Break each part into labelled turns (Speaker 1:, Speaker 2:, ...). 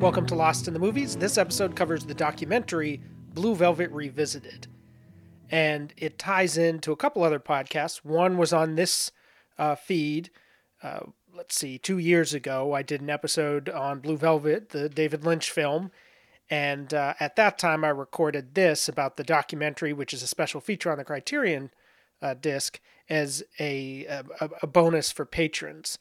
Speaker 1: Welcome to Lost in the Movies. This episode covers the documentary Blue Velvet Revisited. And it ties into a couple other podcasts. One was on this uh, feed. Uh, let's see, two years ago, I did an episode on Blue Velvet, the David Lynch film. And uh, at that time, I recorded this about the documentary, which is a special feature on the Criterion uh, disc, as a, a, a bonus for patrons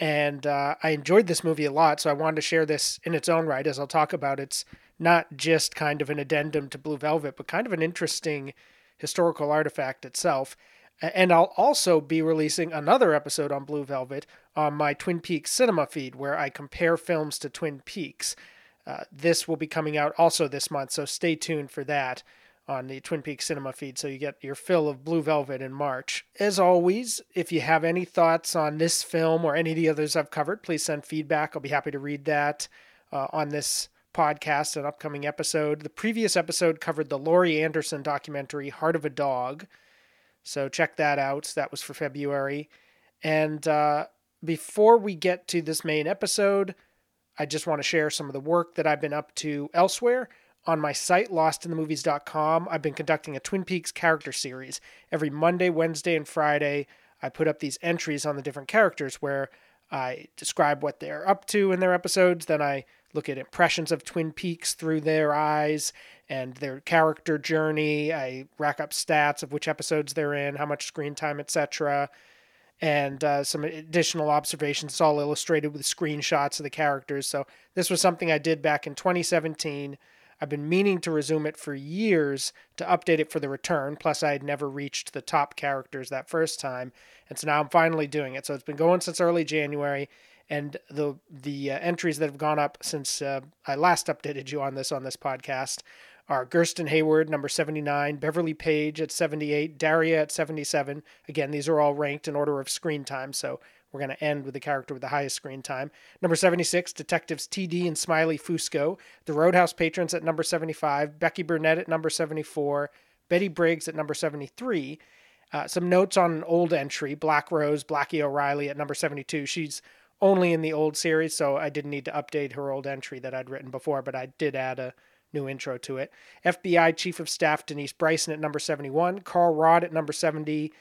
Speaker 1: and uh, I enjoyed this movie a lot. So I wanted to share this in its own right, as I'll talk about. It's not just kind of an addendum to Blue Velvet, but kind of an interesting historical artifact itself. And I'll also be releasing another episode on Blue Velvet on my Twin Peaks cinema feed, where I compare films to Twin Peaks. Uh, this will be coming out also this month, so stay tuned for that on the Twin Peaks cinema feed, so you get your fill of Blue Velvet in March. As always, if you have any thoughts on this film or any of the others I've covered, please send feedback. I'll be happy to read that uh, on this podcast, an upcoming episode. The previous episode covered the Laurie Anderson documentary, Heart of a Dog. So check that out. That was for February. And uh, before we get to this main episode, I just want to share some of the work that I've been up to elsewhere. On my site, lostinthemovies.com, I've been conducting a Twin Peaks character series. Every Monday, Wednesday, and Friday, I put up these entries on the different characters where I describe what they're up to in their episodes. Then I look at impressions of Twin Peaks through their eyes and their character journey. I rack up stats of which episodes they're in, how much screen time, etc. And uh, some additional observations. It's all illustrated with screenshots of the characters. So, this was something I did back in 2017 I've been meaning to resume it for years to update it for the return. Plus, I had never reached the top characters that first time, and so now I'm finally doing it. So it's been going since early January, and the the uh, entries that have gone up since uh, I last updated you on this on this podcast are Gersten Hayward, number 79, Beverly Paige at 78, Daria at 77. Again, these are all ranked in order of screen time, so we're going to end with the character with the highest screen time. Number 76, Detectives TD and Smiley Fusco. The Roadhouse Patrons at number 75. Becky Burnett at number 74. Betty Briggs at number 73. Uh, some notes on an old entry Black Rose, Blackie O'Reilly at number 72. She's only in the old series, so I didn't need to update her old entry that I'd written before, but I did add a new intro to it. FBI Chief of Staff Denise Bryson at number 71. Carl Rodd at number 70.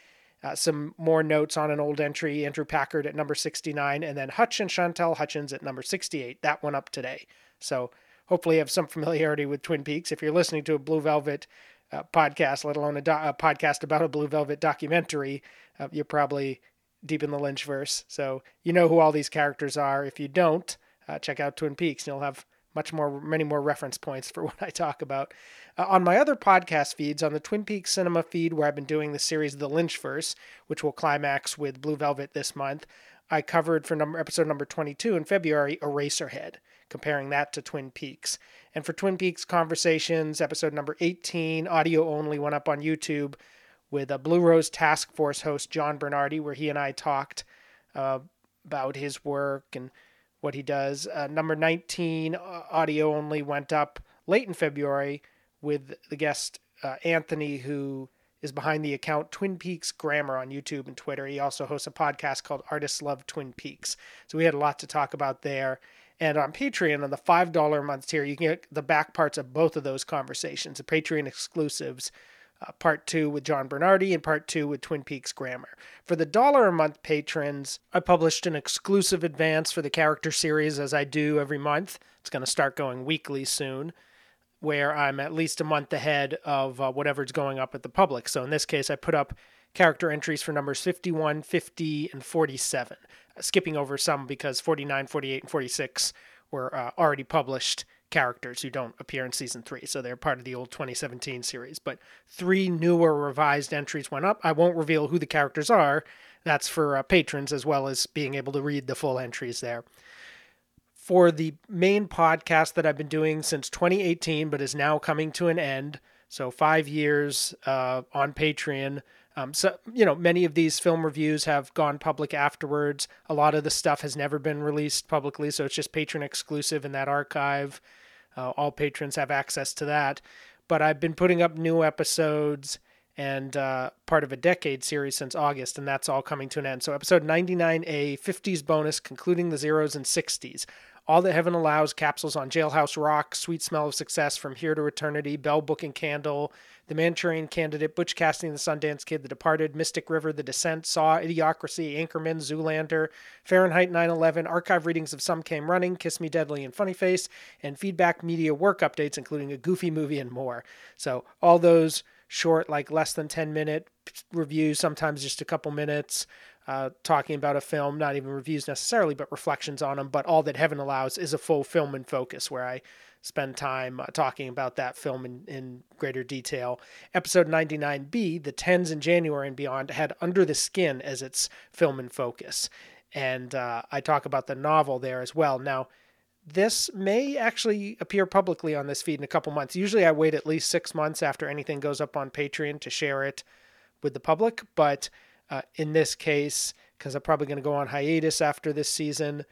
Speaker 1: Uh, some more notes on an old entry, Andrew Packard at number 69, and then Hutch and Chantal Hutchens at number 68. That one up today. So hopefully you have some familiarity with Twin Peaks. If you're listening to a Blue Velvet uh, podcast, let alone a, do- a, podcast about a Blue Velvet documentary, uh, you're probably deep in the Lynchverse. So you know who all these characters are. If you don't, uh, check out Twin Peaks. and You'll have much more, many more reference points for what I talk about. Uh, on my other podcast feeds, on the Twin Peaks Cinema feed, where I've been doing the series The Lynchverse, which will climax with Blue Velvet this month, I covered for number episode number 22 in February Eraserhead, comparing that to Twin Peaks. And for Twin Peaks Conversations, episode number 18, audio only, went up on YouTube with a Blue Rose Task Force host John Bernardi, where he and I talked uh, about his work and what he does. Uh, number 19, uh, audio only, went up late in February with the guest uh, Anthony, who is behind the account Twin Peaks Grammar on YouTube and Twitter. He also hosts a podcast called Artists Love Twin Peaks. So we had a lot to talk about there. And on Patreon, on the $5 a month tier, you can get the back parts of both of those conversations, the Patreon exclusives uh, part two with John Bernardi and part two with Twin Peaks Grammar. For the dollar a month patrons, I published an exclusive advance for the character series as I do every month. It's going to start going weekly soon, where I'm at least a month ahead of uh, whatever's going up at the public. So in this case, I put up character entries for numbers 51, 50, and 47, uh, skipping over some because 49, 48, and 46 were uh, already published characters who don't appear in season three. So they're part of the old 2017 series. But three newer revised entries went up. I won't reveal who the characters are. That's for uh, patrons as well as being able to read the full entries there. For the main podcast that I've been doing since 2018, but is now coming to an end, so five years uh, on Patreon. Um, so you know, many of these film reviews have gone public afterwards. A lot of the stuff has never been released publicly, so it's just patron exclusive in that archive. Uh, all patrons have access to that. But I've been putting up new episodes, and uh, part of a decade series since August, and that's all coming to an end. So, episode 99A, 50s bonus, concluding the zeros and 60s. All That Heaven Allows, capsules on Jailhouse Rock, Sweet Smell of Success, From Here to Eternity, Bell Book and Candle, The Manchurian Candidate, Butch Cassidy, The Sundance Kid, The Departed, Mystic River, The Descent, Saw, Idiocracy, Anchorman, Zoolander, Fahrenheit 9/11, archive readings of Some Came Running, Kiss Me Deadly, and Funny Face, and feedback media work updates, including a goofy movie and more. So all those short, like less than 10 minute reviews, sometimes just a couple minutes uh, talking about a film, not even reviews necessarily, but reflections on them. But all that Heaven allows is a full film in focus where I spend time uh, talking about that film in, in greater detail. Episode 99B, The Tens in January and Beyond, had Under the Skin as its film in focus. And uh, I talk about the novel there as well. Now, this may actually appear publicly on this feed in a couple months. Usually I wait at least six months after anything goes up on Patreon to share it with the public, but uh, in this case, because I'm probably going to go on hiatus after this season,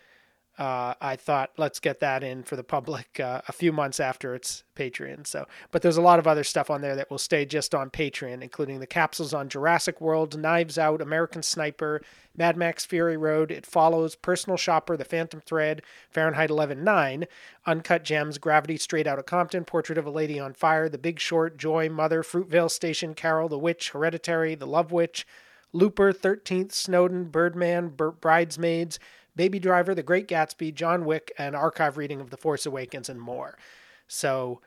Speaker 1: uh, I thought let's get that in for the public uh, a few months after it's Patreon. So, but there's a lot of other stuff on there that will stay just on Patreon, including the capsules on Jurassic World, Knives Out, American Sniper, Mad Max Fury Road, It Follows, Personal Shopper, The Phantom Thread, Fahrenheit 11.9, Uncut Gems, Gravity Straight Out of Compton, Portrait of a Lady on Fire, The Big Short, Joy, Mother, Fruitvale Station, Carol, The Witch, Hereditary, The Love Witch, Looper, 13th, Snowden, Birdman, Bridesmaids, Baby Driver, The Great Gatsby, John Wick, and archive reading of The Force Awakens and more. So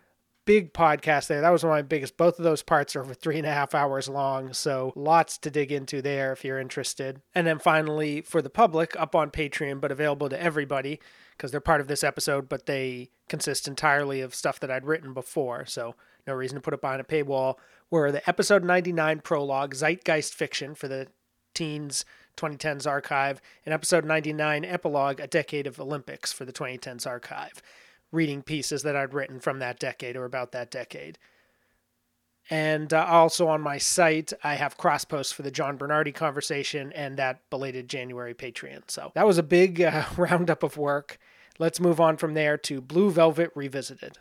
Speaker 1: big podcast there. That was one of my biggest. Both of those parts are over three and a half hours long. So lots to dig into there if you're interested. And then finally, for the public, up on Patreon, but available to everybody because they're part of this episode, but they consist entirely of stuff that I'd written before. So no reason to put it behind a paywall were the episode 99 prologue, Zeitgeist Fiction for the Teens 2010s archive, and episode 99 epilogue, A Decade of Olympics for the 2010s archive, reading pieces that I'd written from that decade or about that decade. And uh, also on my site, I have cross posts for the John Bernardi conversation and that belated January Patreon. So that was a big uh, roundup of work. Let's move on from there to Blue Velvet Revisited.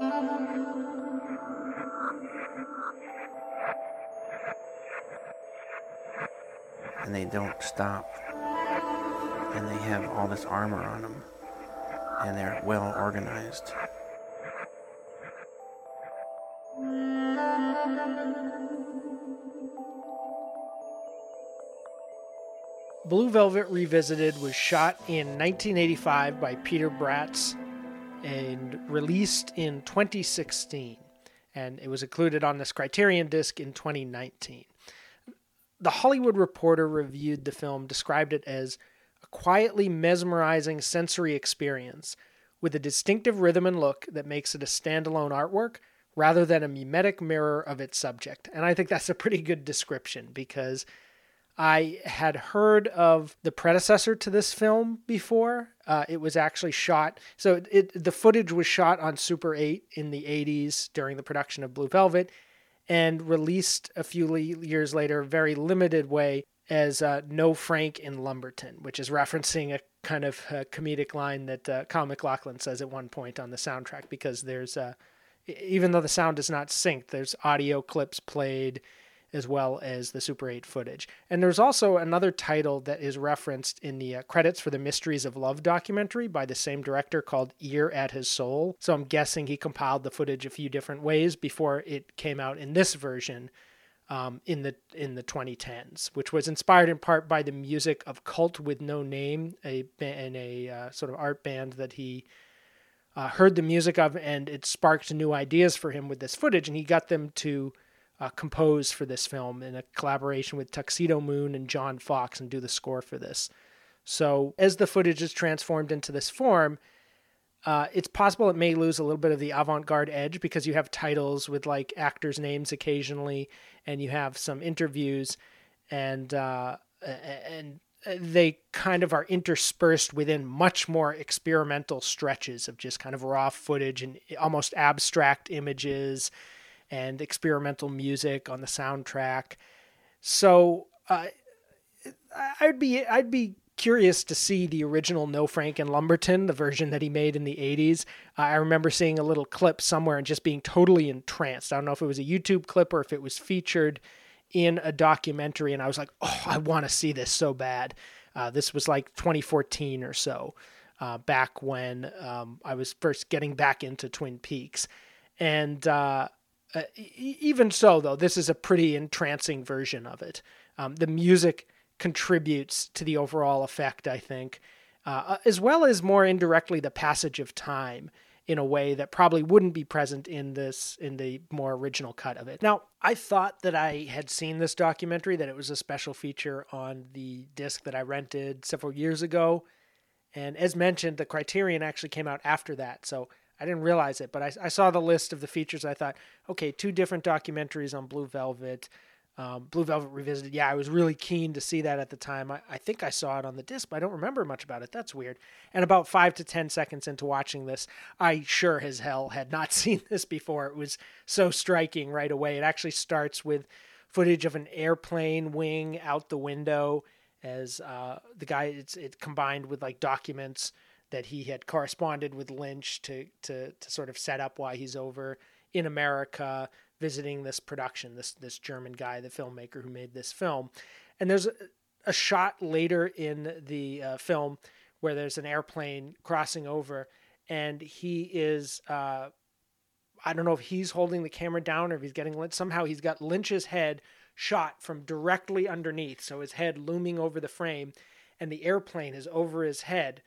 Speaker 2: And they don't stop. And they have all this armor on them, and they're well organized.
Speaker 1: Blue Velvet Revisited was shot in 1985 by Peter Braatz and released in 2016. And it was included on this Criterion disc in 2019 the Hollywood Reporter reviewed the film, described it as a quietly mesmerizing sensory experience with a distinctive rhythm and look that makes it a standalone artwork rather than a mimetic mirror of its subject. And I think that's a pretty good description because I had heard of the predecessor to this film before. Uh, it was actually shot, so it, the footage was shot on Super 8 in the 80s during the production of Blue Velvet and released a few years later, very limited way, as uh, No Frank in Lumberton, which is referencing a kind of a comedic line that uh, Kyle MacLachlan says at one point on the soundtrack, because there's, uh, even though the sound is not synced, there's audio clips played as well as the Super 8 footage. And there's also another title that is referenced in the uh, credits for the Mysteries of Love documentary by the same director called Ear at His Soul. So I'm guessing he compiled the footage a few different ways before it came out in this version. Um, in the in the 2010s, which was inspired in part by the music of Cult with No Name, a and a uh, sort of art band that he uh, heard the music of, and it sparked new ideas for him with this footage, and he got them to uh, compose for this film in a collaboration with Tuxedomoon and John Foxx and do the score for this. So, as the footage is transformed into this form, uh, it's possible it may lose a little bit of the avant garde edge because you have titles with like actors' names occasionally, and you have some interviews, and uh, and they kind of are interspersed within much more experimental stretches of just kind of raw footage and almost abstract images and experimental music on the soundtrack. So uh, I'd be I'd be curious to see the original No Frank in Lumberton, the version that he made in the 80s. Uh, I remember seeing a little clip somewhere and just being totally entranced. I don't know if it was a YouTube clip or if it was featured in a documentary, and I was like, oh, I want to see this so bad. Uh, this was like 2014 or so, uh, back when um, I was first getting back into Twin Peaks. And uh, uh even so, though, this is a pretty entrancing version of it. Um, the music contributes to the overall effect, I think, uh, as well as more indirectly the passage of time in a way that probably wouldn't be present in this in the more original cut of it. Now, I thought that I had seen this documentary that it was a special feature on the disc that I rented several years ago. And as mentioned, the Criterion actually came out after that, so I didn't realize it. But I, I saw the list of the features. I thought, okay, two different documentaries on Blue Velvet. Um, Blue Velvet Revisited. Yeah, I was really keen to see that at the time. I, I think I saw it on the disc, but I don't remember much about it. That's weird. And about five to 10 seconds into watching this, I sure as hell had not seen this before. It was so striking right away. It actually starts with footage of an airplane wing out the window as uh, the guy, it's it combined with like documents that he had corresponded with Lynch to, to, to sort of set up why he's over in America visiting this production, this this German guy, the filmmaker who made this film. And there's a, a shot later in the uh, film where there's an airplane crossing over, and he is. Uh, I don't know if he's holding the camera down or if he's getting lit. Somehow he's got Lynch's head shot from directly underneath, so his head looming over the frame, and the airplane is over his head.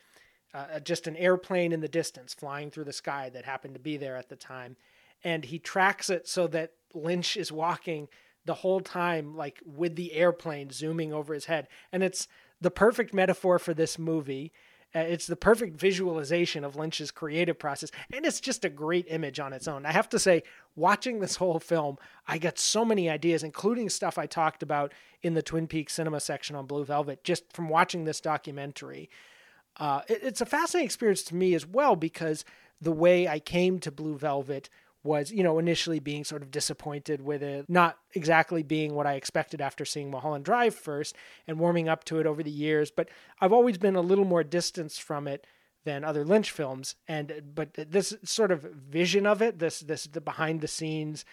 Speaker 1: Uh, just an airplane in the distance flying through the sky that happened to be there at the time and he tracks it so that Lynch is walking the whole time like with the airplane zooming over his head and it's the perfect metaphor for this movie uh, it's the perfect visualization of Lynch's creative process, and it's just a great image on its own. I have to say, watching this whole film, I got so many ideas, including stuff I talked about in the Twin Peaks cinema section on Blue Velvet, just from watching this documentary. Uh, it, it's a fascinating experience to me as well because the way I came to Blue Velvet was, you know, initially being sort of disappointed with it, not exactly being what I expected after seeing Mulholland Drive first and warming up to it over the years. But I've always been a little more distanced from it than other Lynch films. And but this sort of vision of it, this this the behind the scenes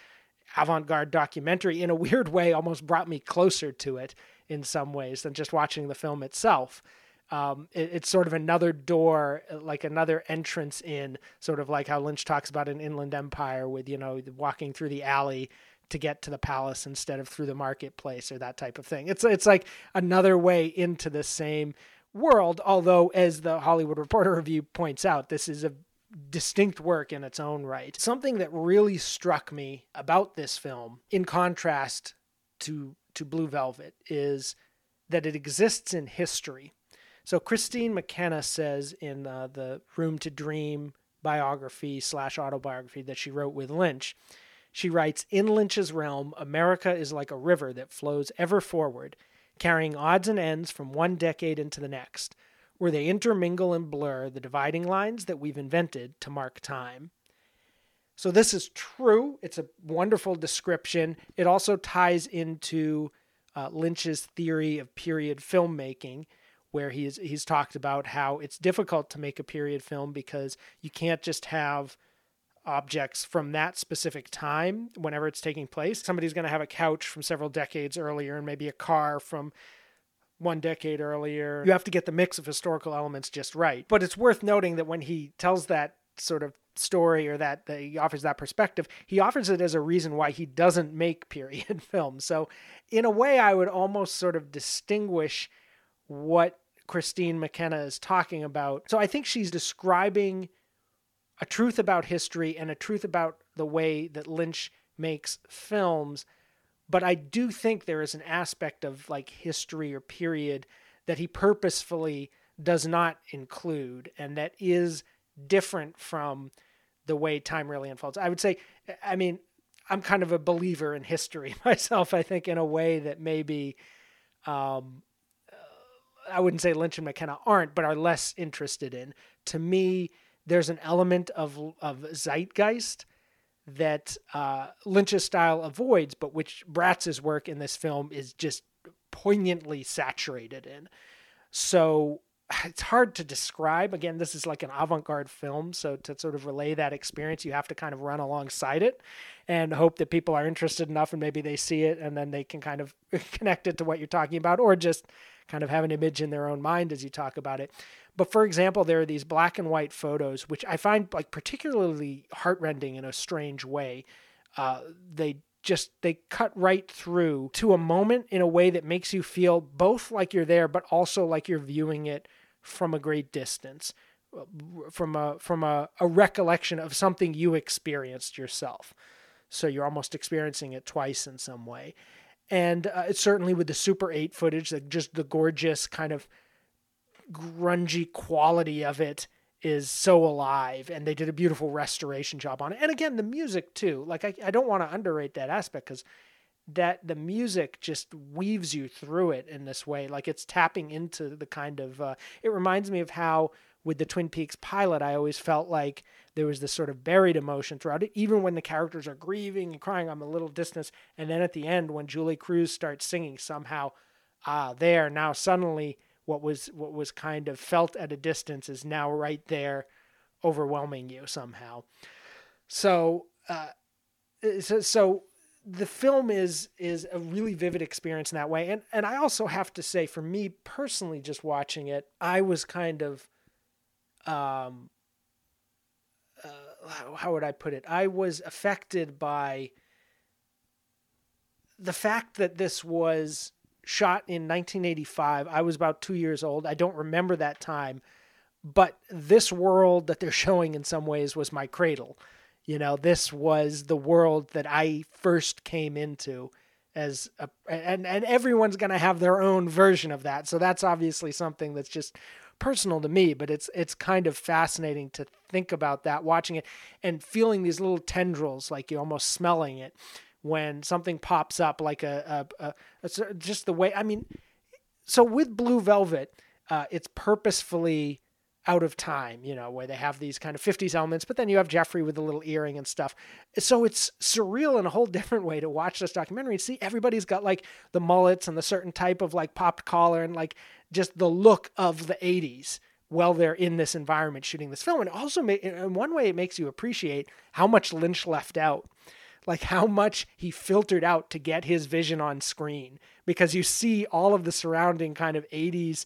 Speaker 1: avant-garde documentary in a weird way almost brought me closer to it in some ways than just watching the film itself um, it, it's sort of another door, like another entrance in, sort of like how Lynch talks about an Inland Empire with, you know, walking through the alley to get to the palace instead of through the marketplace or that type of thing. It's it's like another way into the same world, although as the Hollywood Reporter review points out, this is a distinct work in its own right. Something that really struck me about this film in contrast to to Blue Velvet is that it exists in history so Kristine McKenna says in uh, the Room to Dream biography slash autobiography that she wrote with Lynch, she writes In Lynch's realm, America is like a river that flows ever forward, carrying odds and ends from one decade into the next, where they intermingle and blur the dividing lines that we've invented to mark time. So this is true. It's a wonderful description. It also ties into uh, Lynch's theory of period filmmaking where he's he's talked about how it's difficult to make a period film because you can't just have objects from that specific time whenever it's taking place. Somebody's going to have a couch from several decades earlier and maybe a car from one decade earlier. You have to get the mix of historical elements just right. But it's worth noting that when he tells that sort of story or that, that he offers that perspective, he offers it as a reason why he doesn't make period films. So in a way I would almost sort of distinguish what Kristine McKenna is talking about. So I think she's describing a truth about history and a truth about the way that Lynch makes films. But I do think there is an aspect of like history or period that he purposefully does not include and that is different from the way time really unfolds. I would say, I mean, I'm kind of a believer in history myself, I think, in a way that maybe um, I wouldn't say Lynch and McKenna aren't, but are less interested in. To me, there's an element of of zeitgeist that uh, Lynch's style avoids, but which Braatz's work in this film is just poignantly saturated in. So it's hard to describe. Again, this is like an avant garde film. So to sort of relay that experience, you have to kind of run alongside it and hope that people are interested enough and maybe they see it and then they can kind of connect it to what you're talking about or just kind of have an image in their own mind as you talk about it. But for example, there are these black and white photos, which I find like particularly heartrending in a strange way. Uh, they just they cut right through to a moment in a way that makes you feel both like you're there, but also like you're viewing it from a great distance, from a from a, a recollection of something you experienced yourself. So you're almost experiencing it twice in some way. And uh, certainly with the Super 8 footage, like just the gorgeous kind of grungy quality of it is so alive. And they did a beautiful restoration job on it. And again the music too. Like i, I don't want to underrate that aspect because that the music just weaves you through it in this way. Like it's tapping into the kind of uh, it reminds me of how with the twin peaks pilot i always felt like there was this sort of buried emotion throughout it even when the characters are grieving and crying i'm a little distance and then at the end when Julee Cruise starts singing somehow ah there now suddenly what was what was kind of felt at a distance is now right there overwhelming you somehow. So uh, so, so the film is is a really vivid experience in that way and and I also have to say for me personally just watching it I was kind of um uh, how would I put it I was affected by the fact that this was shot in 1985. I was about two years old. I don't remember that time, but this world that they're showing in some ways was my cradle. You know, this was the world that I first came into as a, and and everyone's going to have their own version of that. So that's obviously something that's just personal to me, but it's it's kind of fascinating to think about that watching it and feeling these little tendrils like you're almost smelling it when something pops up like a, a, a, just the way I mean so with Blue Velvet uh, it's purposefully out of time, you know, where they have these kind of 50s elements, but then you have Jeffrey with the little earring and stuff. So it's surreal in a whole different way to watch this documentary and see everybody's got like the mullets and the certain type of like popped collar and like just the look of the 80s while they're in this environment shooting this film. And also, in one way, it makes you appreciate how much Lynch left out like how much he filtered out to get his vision on screen because you see all of the surrounding kind of 80s uh,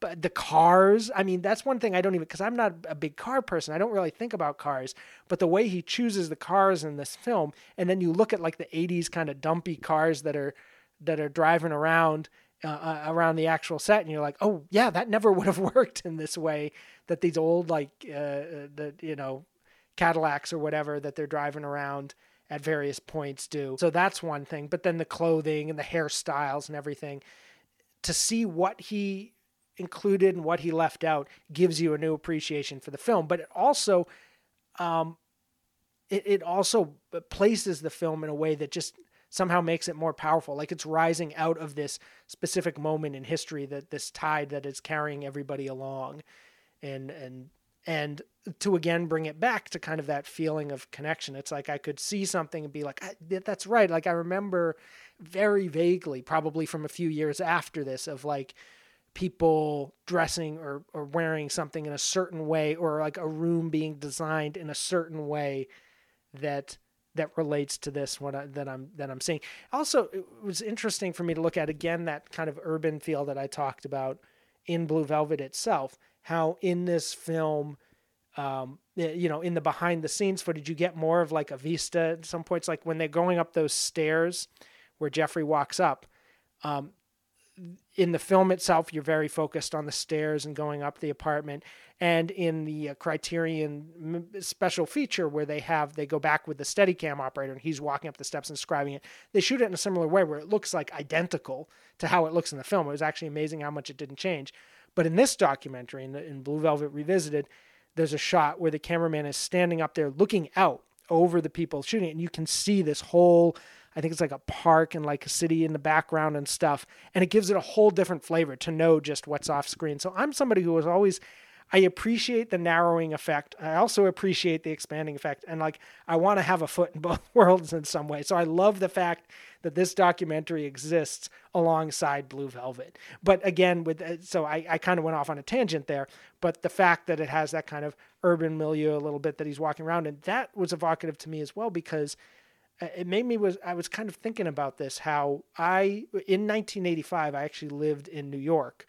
Speaker 1: but the cars i mean that's one thing i don't even because i'm not a big car person i don't really think about cars but the way he chooses the cars in this film and then you look at like the 80s kind of dumpy cars that are that are driving around uh, uh, around the actual set and you're like oh yeah that never would have worked in this way that these old like uh, uh the you know Cadillacs or whatever that they're driving around at various points do. So that's one thing. But then the clothing and the hairstyles and everything, to see what he included and what he left out gives you a new appreciation for the film. But it also, um, it, it also places the film in a way that just somehow makes it more powerful. Like it's rising out of this specific moment in history that this tide that is carrying everybody along. And, and and to again bring it back to kind of that feeling of connection it's like i could see something and be like that's right like i remember very vaguely probably from a few years after this of like people dressing or, or wearing something in a certain way or like a room being designed in a certain way that that relates to this what I, that I'm that I'm seeing. Also, it was interesting for me to look at again that kind of urban feel that I talked about in Blue Velvet itself how in this film um, eh, you know, in the behind the scenes footage, you get more of like a vista at some points, like when they're going up those stairs where Jeffrey walks up. Um, in the film itself, you're very focused on the stairs and going up the apartment. And in the uh, Criterion special feature where they have, they go back with the Steadicam operator and he's walking up the steps and describing it, they shoot it in a similar way where it looks like identical to how it looks in the film. It was actually amazing how much it didn't change. But in this documentary, in, the, in Blue Velvet Revisited, there's a shot where the cameraman is standing up there looking out over the people shooting it, and you can see this whole I think it's like a park and like a city in the background and stuff. And it gives it a whole different flavor to know just what's off screen. So I'm somebody who was always I appreciate the narrowing effect. I also appreciate the expanding effect. And like, I want to have a foot in both worlds in some way. So I love the fact that this documentary exists alongside Blue Velvet. But again, with uh, so I, I kind of went off on a tangent there. But the fact that it has that kind of urban milieu a little bit that he's walking around, and that was evocative to me as well because it made me was I was kind of thinking about this how I in 1985 I actually lived in New York.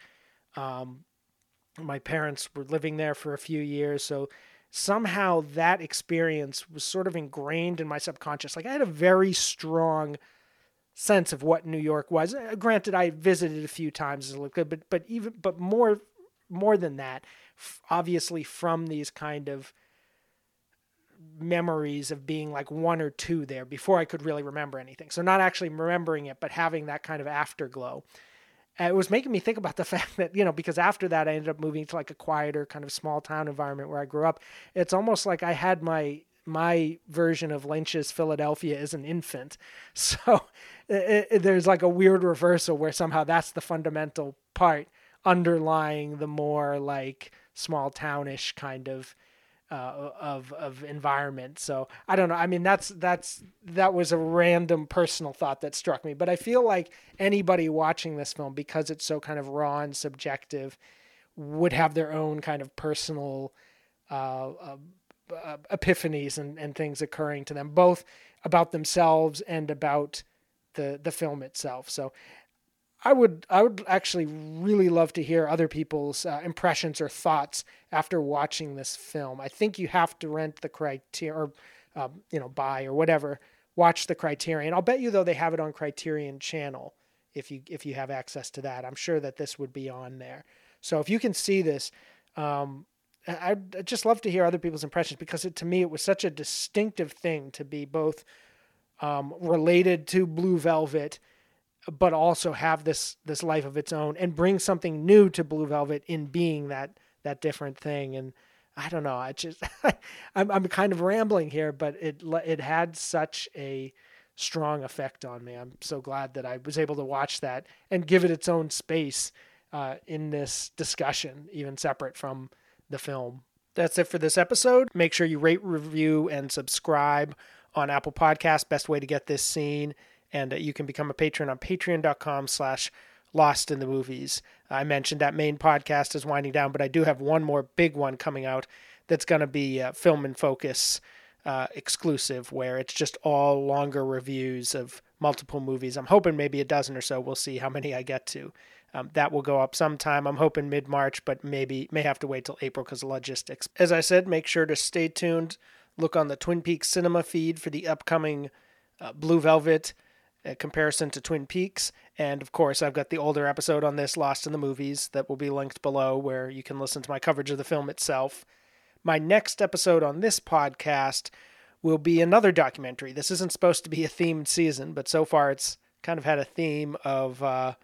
Speaker 1: Um, my parents were living there for a few years, so somehow that experience was sort of ingrained in my subconscious. Like I had a very strong sense of what New York was. Uh, granted, I visited a few times as a little but but even but more more than that, obviously from these kind of memories of being like one or two there before I could really remember anything. So not actually remembering it, but having that kind of afterglow it was making me think about the fact that you know because after that I ended up moving to like a quieter kind of small town environment where I grew up. It's almost like I had my my version of Lynch's Philadelphia as an infant. So it, it, there's like a weird reversal where somehow that's the fundamental part underlying the more like small townish kind of uh, of of environment. So I don't know. I mean, that's that's that was a random personal thought that struck me. But I feel like anybody watching this film, because it's so kind of raw and subjective, would have their own kind of personal uh, uh, uh epiphanies and, and things occurring to them, both about themselves and about the the film itself. So I would I would actually really love to hear other people's uh, impressions or thoughts after watching this film. I think you have to rent the Criterion or um, you know buy or whatever. Watch the Criterion. I'll bet you though they have it on Criterion Channel if you if you have access to that. I'm sure that this would be on there. So if you can see this, um, I'd, I'd just love to hear other people's impressions because it, to me it was such a distinctive thing to be both um, related to Blue Velvet but also have this this life of its own and bring something new to Blue Velvet in being that that different thing. And I don't know, I just I'm I'm kind of rambling here, but it it had such a strong effect on me. I'm so glad that I was able to watch that and give it its own space uh, in this discussion, even separate from the film. That's it for this episode. Make sure you rate, review, and subscribe on Apple Podcasts. Best way to get this seen and uh, you can become a patron on patreon.com slash lost in the movies. I mentioned that main podcast is winding down but i do have one more big one coming out that's going to be uh, film and focus uh, exclusive where it's just all longer reviews of multiple movies. I'm hoping maybe a dozen or so. We'll see how many i get to. Um, that will go up sometime. I'm hoping mid-march but maybe may have to wait till april because of logistics. As i said make sure to stay tuned. Look on the twin peaks cinema feed for the upcoming uh, blue velvet comparison to Twin Peaks. And of course, I've got the older episode on this, Lost in the Movies, that will be linked below where you can listen to my coverage of the film itself. My next episode on this podcast will be another documentary. This isn't supposed to be a themed season, but so far it's kind of had a theme of uh,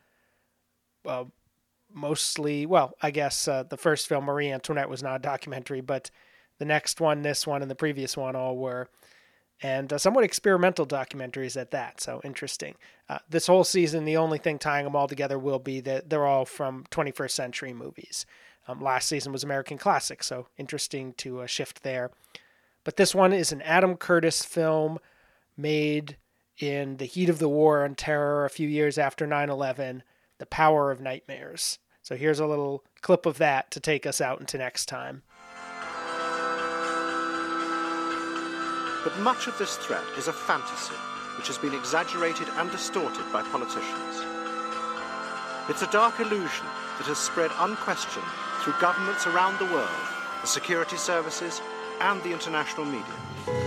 Speaker 1: uh, mostly, well, I guess uh, the first film, Marie Antoinette, was not a documentary, but the next one, this one, and the previous one all were and uh, somewhat experimental documentaries at that. So interesting. Uh, this whole season, the only thing tying them all together will be that they're all from 21st century movies. Um, last season was American Classic, so interesting to uh, shift there. But this one is an Adam Curtis film made in the heat of the war on terror a few years after 9 11, The Power of Nightmares. So here's a little clip of that to take us out into next time.
Speaker 3: But much of this threat is a fantasy which has been exaggerated and distorted by politicians. It's a dark illusion that has spread unquestioned through governments around the world, the security services, and the international media.